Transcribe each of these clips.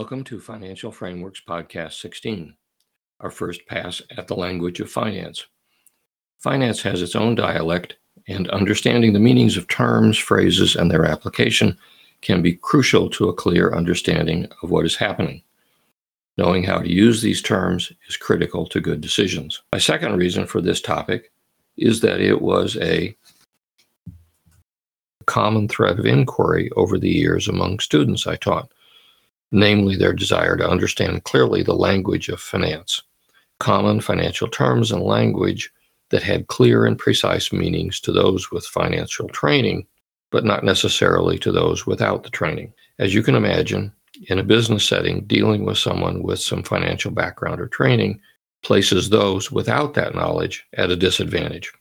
Welcome to Financial Frameworks Podcast 16, our first pass at the language of finance. Finance has its own dialect, and understanding the meanings of terms, phrases, and their application can be crucial to a clear understanding of what is happening. Knowing how to use these terms is critical to good decisions. My second reason for this topic is that it was a common thread of inquiry over the years among students I taught, namely their desire to understand clearly the language of finance, common financial terms and language that had clear and precise meanings to those with financial training, but not necessarily to those without the training. As you can imagine, in a business setting, dealing with someone with some financial background or training places those without that knowledge at a disadvantage.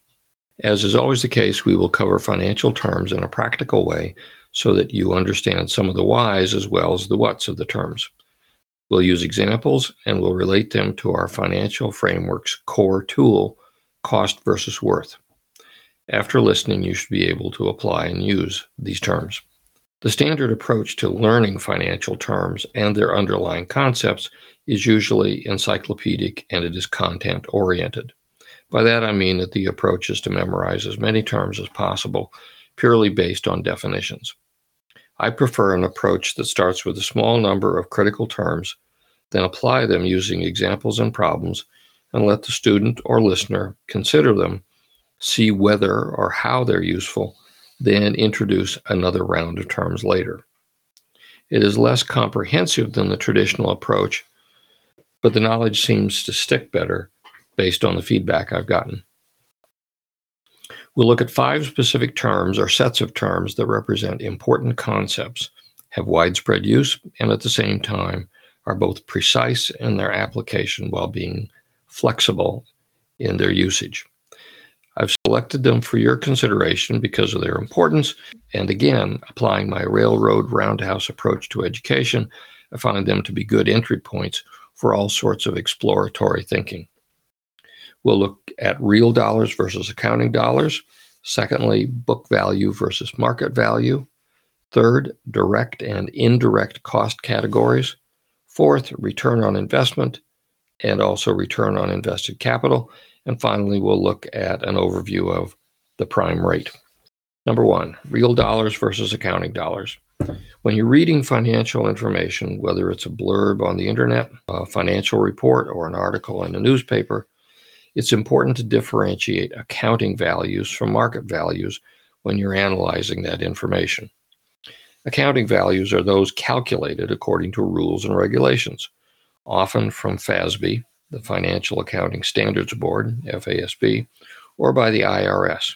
As is always the case, we will cover financial terms in a practical way so that you understand some of the whys as well as the whats of the terms. We'll use examples and we'll relate them to our financial framework's core tool, cost versus worth. After listening, you should be able to apply and use these terms. The standard approach to learning financial terms and their underlying concepts is usually encyclopedic and it is content oriented. By that I mean that the approach is to memorize as many terms as possible, purely based on definitions. I prefer an approach that starts with a small number of critical terms, then apply them using examples and problems, and let the student or listener consider them, see whether or how they're useful, then introduce another round of terms later. It is less comprehensive than the traditional approach, but the knowledge seems to stick better based on the feedback I've gotten. We'll look at five specific terms or sets of terms that represent important concepts, have widespread use, and at the same time are both precise in their application while being flexible in their usage. I've selected them for your consideration because of their importance, and again, applying my railroad roundhouse approach to education, I find them to be good entry points for all sorts of exploratory thinking. We'll look at real dollars versus accounting dollars. Secondly, book value versus market value. Third, direct and indirect cost categories. Fourth, return on investment and also return on invested capital. And finally, we'll look at an overview of the prime rate. Number one, real dollars versus accounting dollars. When you're reading financial information, whether it's a blurb on the internet, a financial report, or an article in a newspaper, it's important to differentiate accounting values from market values when you're analyzing that information. Accounting values are those calculated according to rules and regulations, often from FASB, the Financial Accounting Standards Board, FASB, or by the IRS,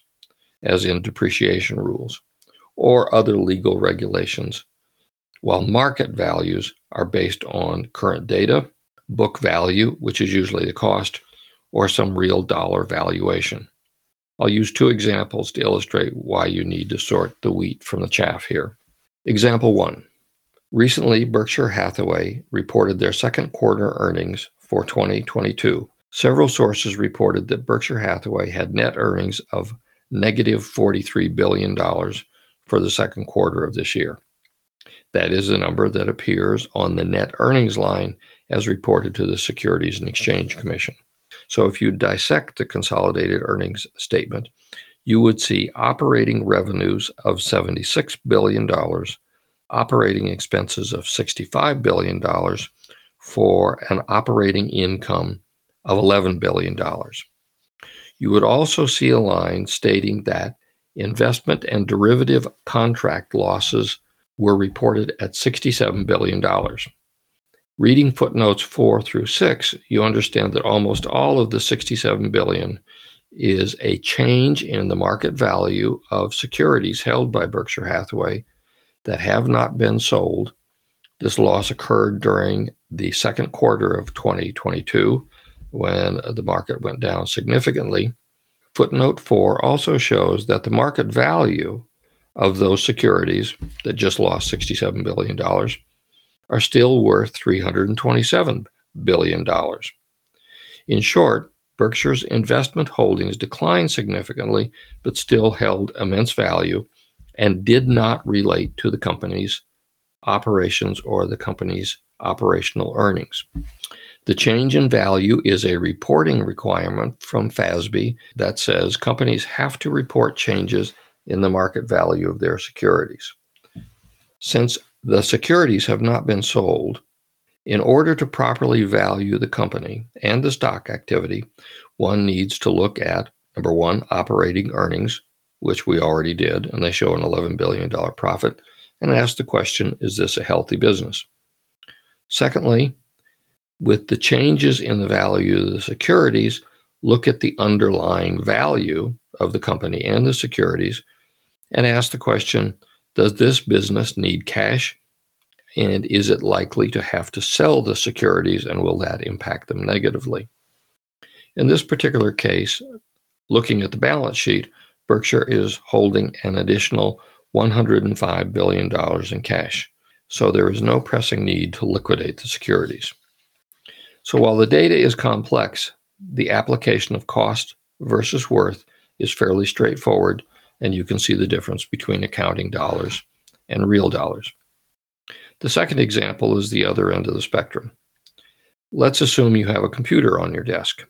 as in depreciation rules, or other legal regulations, while market values are based on current data, book value, which is usually the cost, or some real dollar valuation. I'll use two examples to illustrate why you need to sort the wheat from the chaff here. Example one. Recently, Berkshire Hathaway reported their second quarter earnings for 2022. Several sources reported that Berkshire Hathaway had net earnings of negative $43 billion for the second quarter of this year. That is the number that appears on the net earnings line as reported to the Securities and Exchange Commission. So if you dissect the consolidated earnings statement, you would see operating revenues of $76 billion, operating expenses of $65 billion for an operating income of $11 billion. You would also see a line stating that investment and derivative contract losses were reported at $67 billion. Reading footnotes 4 through 6, you understand that almost all of the 67 billion is a change in the market value of securities held by Berkshire Hathaway that have not been sold. This loss occurred during the second quarter of 2022 when the market went down significantly. Footnote 4 also shows that the market value of those securities that just lost $67 billion are still worth $327 billion. In short, Berkshire's investment holdings declined significantly, but still held immense value and did not relate to the company's operations or the company's operational earnings. The change in value is a reporting requirement from FASB that says companies have to report changes in the market value of their securities. Since the securities have not been sold, in order to properly value the company and the stock activity, one needs to look at number one, operating earnings, which we already did, and they show an $11 billion profit, and ask the question is this a healthy business? Secondly, with the changes in the value of the securities, look at the underlying value of the company and the securities and ask the question Does this business need cash? And is it likely to have to sell the securities and will that impact them negatively? In this particular case, looking at the balance sheet, Berkshire is holding an additional $105 billion in cash. So there is no pressing need to liquidate the securities. So while the data is complex, the application of cost versus worth is fairly straightforward, and you can see the difference between accounting dollars and real dollars. The second example is the other end of the spectrum. Let's assume you have a computer on your desk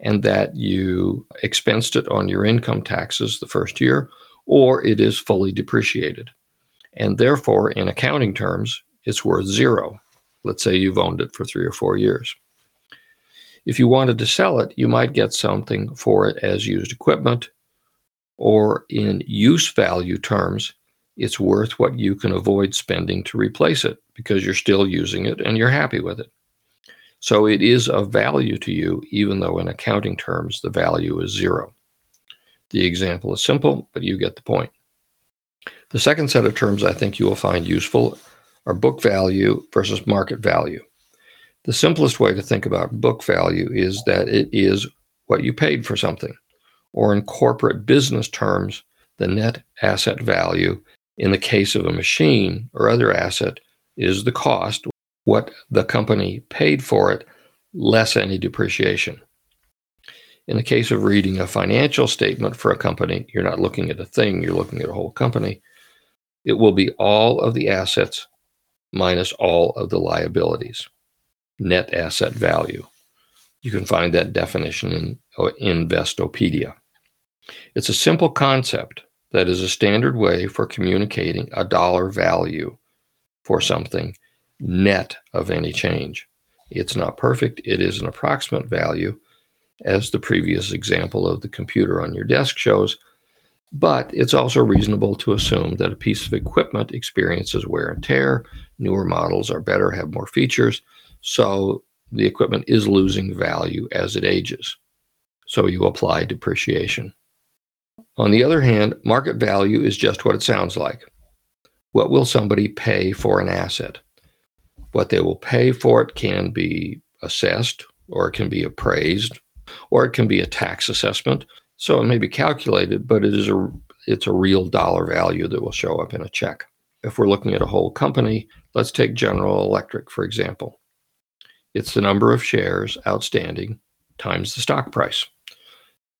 and that you expensed it on your income taxes the first year, or it is fully depreciated. And therefore, in accounting terms, it's worth zero. Let's say you've owned it for three or four years. If you wanted to sell it, you might get something for it as used equipment, or in use value terms, it's worth what you can avoid spending to replace it because you're still using it and you're happy with it. So it is of value to you, even though in accounting terms the value is zero. The example is simple, but you get the point. The second set of terms I think you will find useful are book value versus market value. The simplest way to think about book value is that it is what you paid for something, or in corporate business terms, the net asset value in the case of a machine or other asset is the cost, what the company paid for it, less any depreciation. In the case of reading a financial statement for a company, you're not looking at a thing, you're looking at a whole company. It will be all of the assets minus all of the liabilities, net asset value. You can find that definition in uh, Investopedia. It's a simple concept that is a standard way for communicating a dollar value for something net of any change. It's not perfect, it is an approximate value, as the previous example of the computer on your desk shows, but it's also reasonable to assume that a piece of equipment experiences wear and tear. Newer models are better, have more features, so the equipment is losing value as it ages. So you apply depreciation. On the other hand, market value is just what it sounds like. What will somebody pay for an asset? What they will pay for it can be assessed, or it can be appraised, or it can be a tax assessment. So it may be calculated, but it is a it's a real dollar value that will show up in a check. If we're looking at a whole company, let's take General Electric for example. It's the number of shares outstanding times the stock price.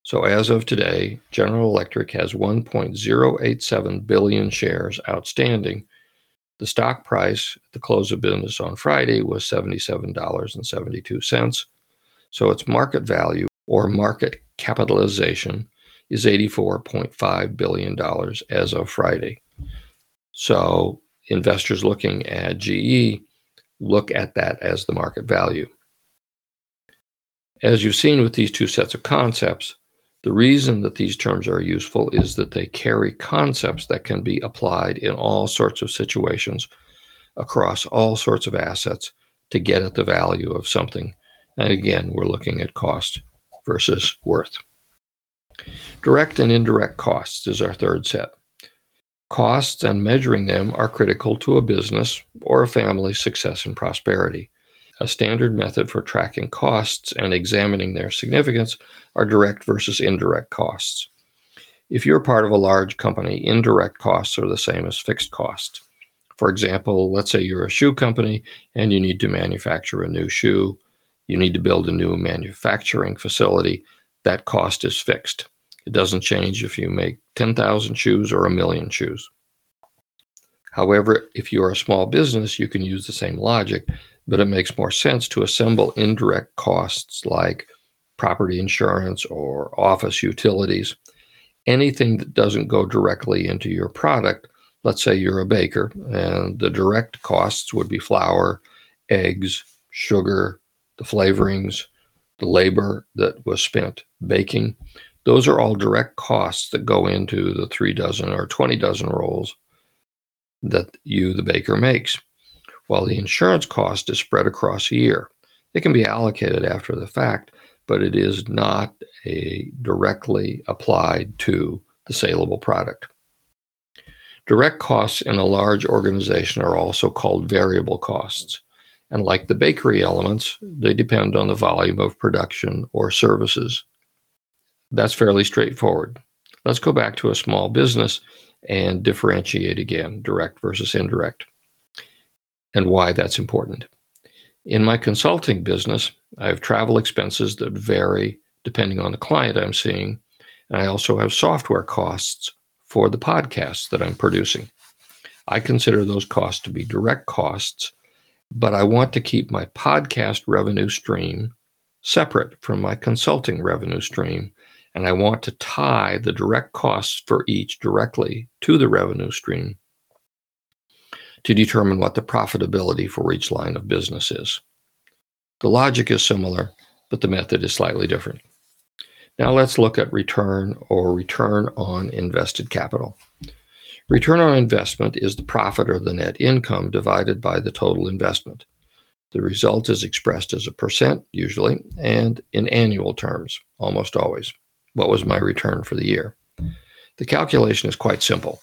So as of today, General Electric has 1.087 billion shares outstanding. The stock price at the close of business on Friday was $77.72. So its market value or market capitalization is $84.5 billion as of Friday. So investors looking at GE look at that as the market value. As you've seen with these two sets of concepts, the reason that these terms are useful is that they carry concepts that can be applied in all sorts of situations across all sorts of assets to get at the value of something. And again, we're looking at cost versus worth. Direct and indirect costs is our third set. Costs and measuring them are critical to a business or a family's success and prosperity. A standard method for tracking costs and examining their significance are direct versus indirect costs. If you're part of a large company, indirect costs are the same as fixed costs. For example, let's say you're a shoe company and you need to manufacture a new shoe. You need to build a new manufacturing facility. That cost is fixed. It doesn't change if you make 10,000 shoes or a million shoes. However, if you are a small business, you can use the same logic but it makes more sense to assemble indirect costs like property insurance or office utilities. Anything that doesn't go directly into your product, let's say you're a baker, and the direct costs would be flour, eggs, sugar, the flavorings, the labor that was spent baking. Those are all direct costs that go into the three dozen or 20 dozen rolls that you, the baker, makes, while the insurance cost is spread across a year. It can be allocated after the fact, but it is not a directly applied to the saleable product. Direct costs in a large organization are also called variable costs. And like the bakery elements, they depend on the volume of production or services. That's fairly straightforward. Let's go back to a small business and differentiate again direct versus indirect and why that's important. In my consulting business, I have travel expenses that vary depending on the client I'm seeing. And I also have software costs for the podcasts that I'm producing. I consider those costs to be direct costs, but I want to keep my podcast revenue stream separate from my consulting revenue stream and I want to tie the direct costs for each directly to the revenue stream to determine what the profitability for each line of business is. The logic is similar, but the method is slightly different. Now let's look at return or return on invested capital. Return on investment is the profit or the net income divided by the total investment. The result is expressed as a percent, usually, and in annual terms, almost always what was my return for the year. The calculation is quite simple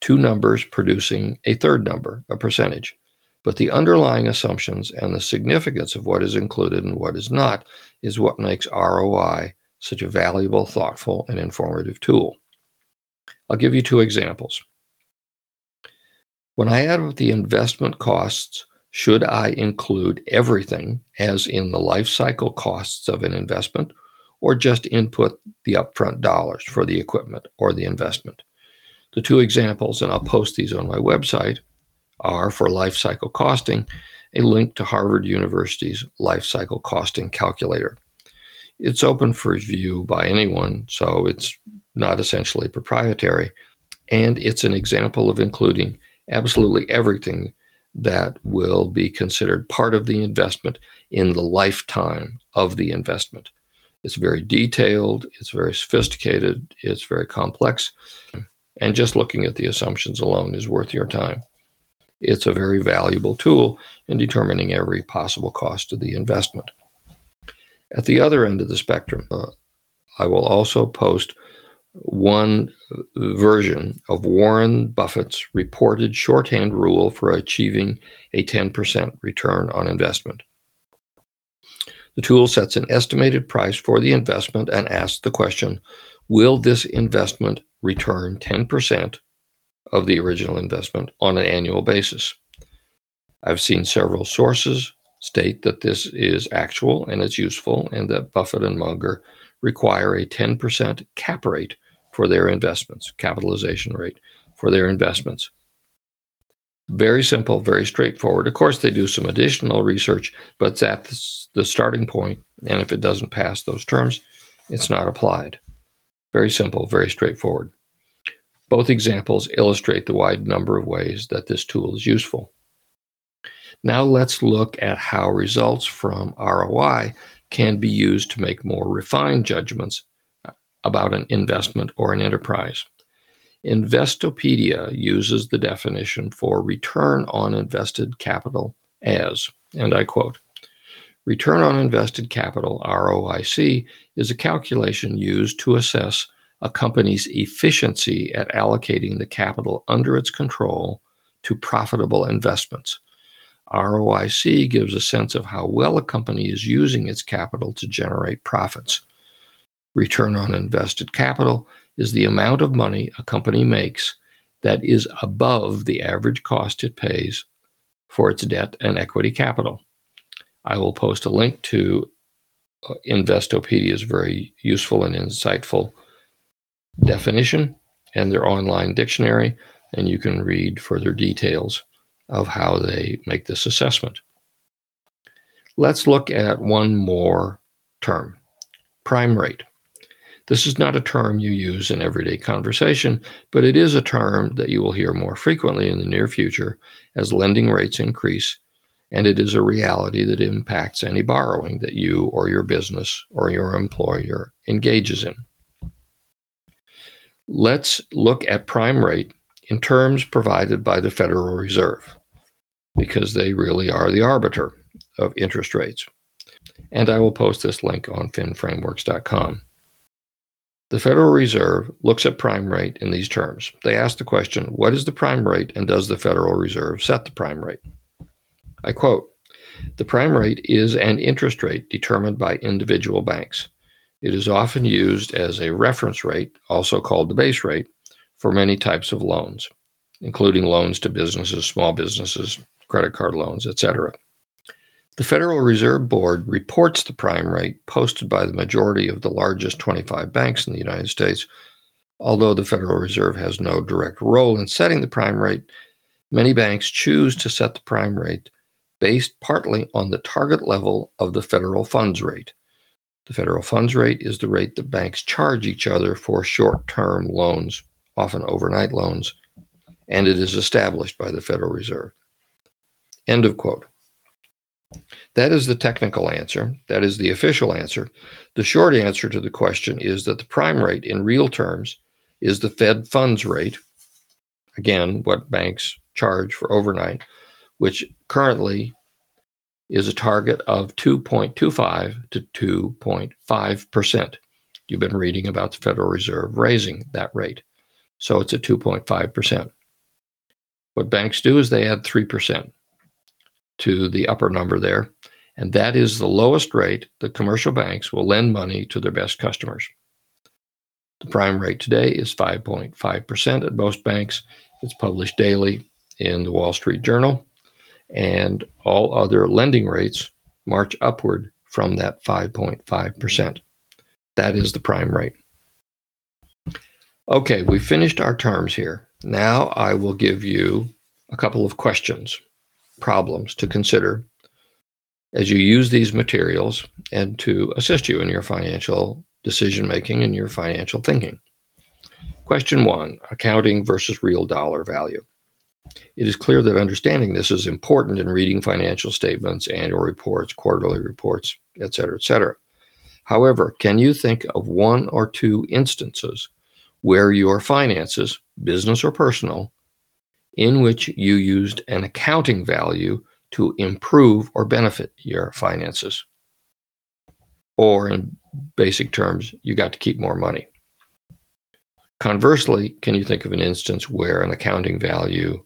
two numbers producing a third number, a percentage. But the underlying assumptions and the significance of what is included and what is not is what makes ROI such a valuable, thoughtful, and informative tool. I'll give you two examples. When I add up the investment costs, should I include everything, as in the life cycle costs of an investment, or just input the upfront dollars for the equipment or the investment. The two examples, and I'll post these on my website, are for life cycle costing, a link to Harvard University's life cycle costing calculator. It's open for view by anyone, so it's not essentially proprietary. And it's an example of including absolutely everything that will be considered part of the investment in the lifetime of the investment. It's very detailed, it's very sophisticated, it's very complex. And just looking at the assumptions alone is worth your time. It's a very valuable tool in determining every possible cost of the investment. At the other end of the spectrum, uh, I will also post one version of Warren Buffett's reported shorthand rule for achieving a 10% return on investment. The tool sets an estimated price for the investment and asks the question Will this investment return 10% of the original investment on an annual basis? I've seen several sources state that this is actual and it's useful, and that Buffett and Munger require a 10% cap rate for their investments, capitalization rate for their investments. Very simple, very straightforward. Of course, they do some additional research, but at the starting point, and if it doesn't pass those terms, it's not applied. Very simple, very straightforward. Both examples illustrate the wide number of ways that this tool is useful. Now let's look at how results from ROI can be used to make more refined judgments about an investment or an enterprise. Investopedia uses the definition for return on invested capital as, and I quote, Return on invested capital, ROIC, is a calculation used to assess a company's efficiency at allocating the capital under its control to profitable investments. ROIC gives a sense of how well a company is using its capital to generate profits. Return on invested capital is the amount of money a company makes that is above the average cost it pays for its debt and equity capital. I will post a link to uh, Investopedia's very useful and insightful definition and their online dictionary, and you can read further details of how they make this assessment. Let's look at one more term prime rate. This is not a term you use in everyday conversation, but it is a term that you will hear more frequently in the near future as lending rates increase, and it is a reality that impacts any borrowing that you or your business or your employer engages in. Let's look at prime rate in terms provided by the Federal Reserve, because they really are the arbiter of interest rates. And I will post this link on finframeworks.com. The Federal Reserve looks at prime rate in these terms. They ask the question, what is the prime rate and does the Federal Reserve set the prime rate? I quote, the prime rate is an interest rate determined by individual banks. It is often used as a reference rate, also called the base rate, for many types of loans, including loans to businesses, small businesses, credit card loans, etc. The Federal Reserve Board reports the prime rate posted by the majority of the largest 25 banks in the United States. Although the Federal Reserve has no direct role in setting the prime rate, many banks choose to set the prime rate based partly on the target level of the federal funds rate. The federal funds rate is the rate that banks charge each other for short term loans, often overnight loans, and it is established by the Federal Reserve. End of quote. That is the technical answer. That is the official answer. The short answer to the question is that the prime rate in real terms is the Fed funds rate, again, what banks charge for overnight, which currently is a target of 2.25 to 2.5%. You've been reading about the Federal Reserve raising that rate. So it's at 2.5%. What banks do is they add 3% to the upper number there. And that is the lowest rate that commercial banks will lend money to their best customers. The prime rate today is 5.5% at most banks. It's published daily in the Wall Street Journal. And all other lending rates march upward from that 5.5%. That is the prime rate. Okay, we finished our terms here. Now I will give you a couple of questions problems to consider as you use these materials and to assist you in your financial decision making and your financial thinking. Question one accounting versus real dollar value. It is clear that understanding this is important in reading financial statements, annual reports, quarterly reports, etc., etc. However, can you think of one or two instances where your finances, business or personal, in which you used an accounting value to improve or benefit your finances. Or, in basic terms, you got to keep more money. Conversely, can you think of an instance where an accounting value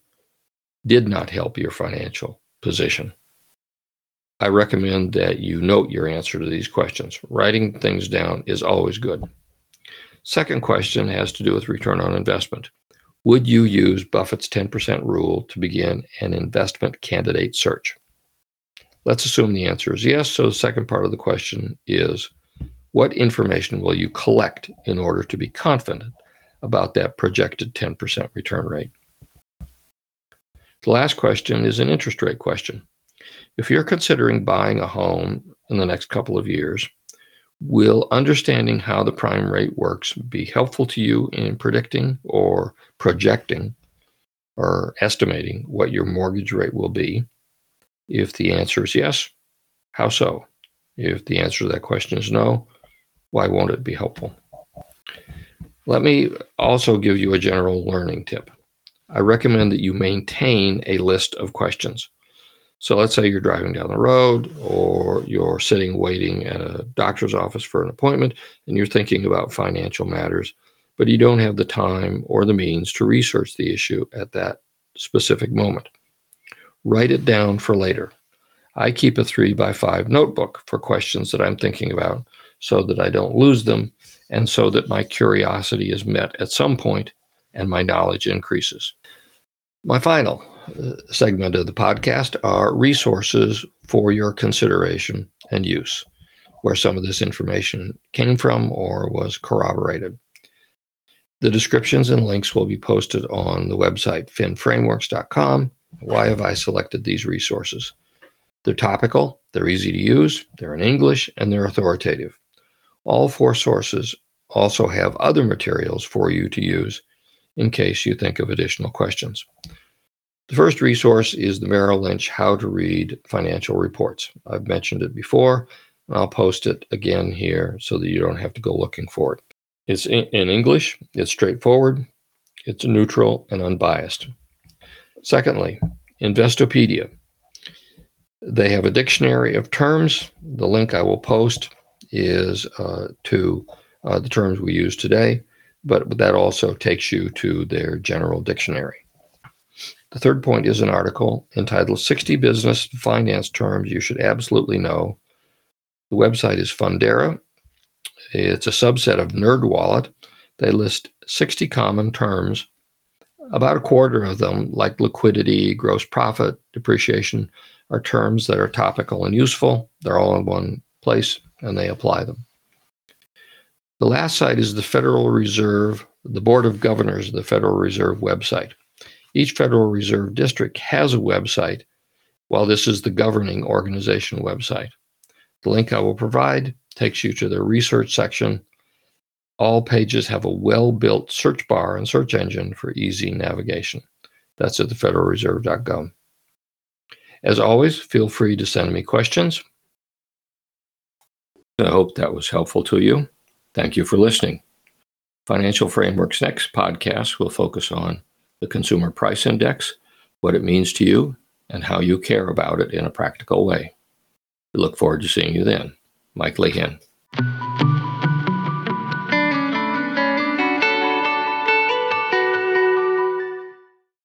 did not help your financial position? I recommend that you note your answer to these questions. Writing things down is always good. Second question has to do with return on investment. Would you use Buffett's 10% rule to begin an investment candidate search? Let's assume the answer is yes. So the second part of the question is what information will you collect in order to be confident about that projected 10% return rate? The last question is an interest rate question. If you're considering buying a home in the next couple of years, Will understanding how the prime rate works be helpful to you in predicting or projecting or estimating what your mortgage rate will be? If the answer is yes, how so? If the answer to that question is no, why won't it be helpful? Let me also give you a general learning tip. I recommend that you maintain a list of questions. So let's say you're driving down the road or you're sitting waiting at a doctor's office for an appointment and you're thinking about financial matters, but you don't have the time or the means to research the issue at that specific moment. Write it down for later. I keep a three by five notebook for questions that I'm thinking about so that I don't lose them and so that my curiosity is met at some point and my knowledge increases. My final uh, segment of the podcast are resources for your consideration and use, where some of this information came from or was corroborated. The descriptions and links will be posted on the website finframeworks.com. Why have I selected these resources? They're topical, they're easy to use, they're in English, and they're authoritative. All four sources also have other materials for you to use in case you think of additional questions. The first resource is the Merrill Lynch How to Read Financial Reports. I've mentioned it before, and I'll post it again here so that you don't have to go looking for it. It's in, English, it's straightforward, it's neutral and unbiased. Secondly, Investopedia. They have a dictionary of terms. The link I will post is uh, to uh, the terms we use today, but that also takes you to their general dictionary. The third point is an article entitled 60 Business Finance Terms You Should Absolutely Know. The website is Fundera. It's a subset of NerdWallet. They list 60 common terms. About a quarter of them, like liquidity, gross profit, depreciation, are terms that are topical and useful. They're all in one place and they apply them. The last site is the Federal Reserve, the Board of Governors of the Federal Reserve website. Each Federal Reserve District has a website, while this is the governing organization website. The link I will provide takes you to the research section. All pages have a well built search bar and search engine for easy navigation. That's at thefederalreserve.gov. As always, feel free to send me questions. I hope that was helpful to you. Thank you for listening. Financial Frameworks Next podcast will focus on the Consumer Price Index, what it means to you, and how you care about it in a practical way. We look forward to seeing you then. Mike Lehan.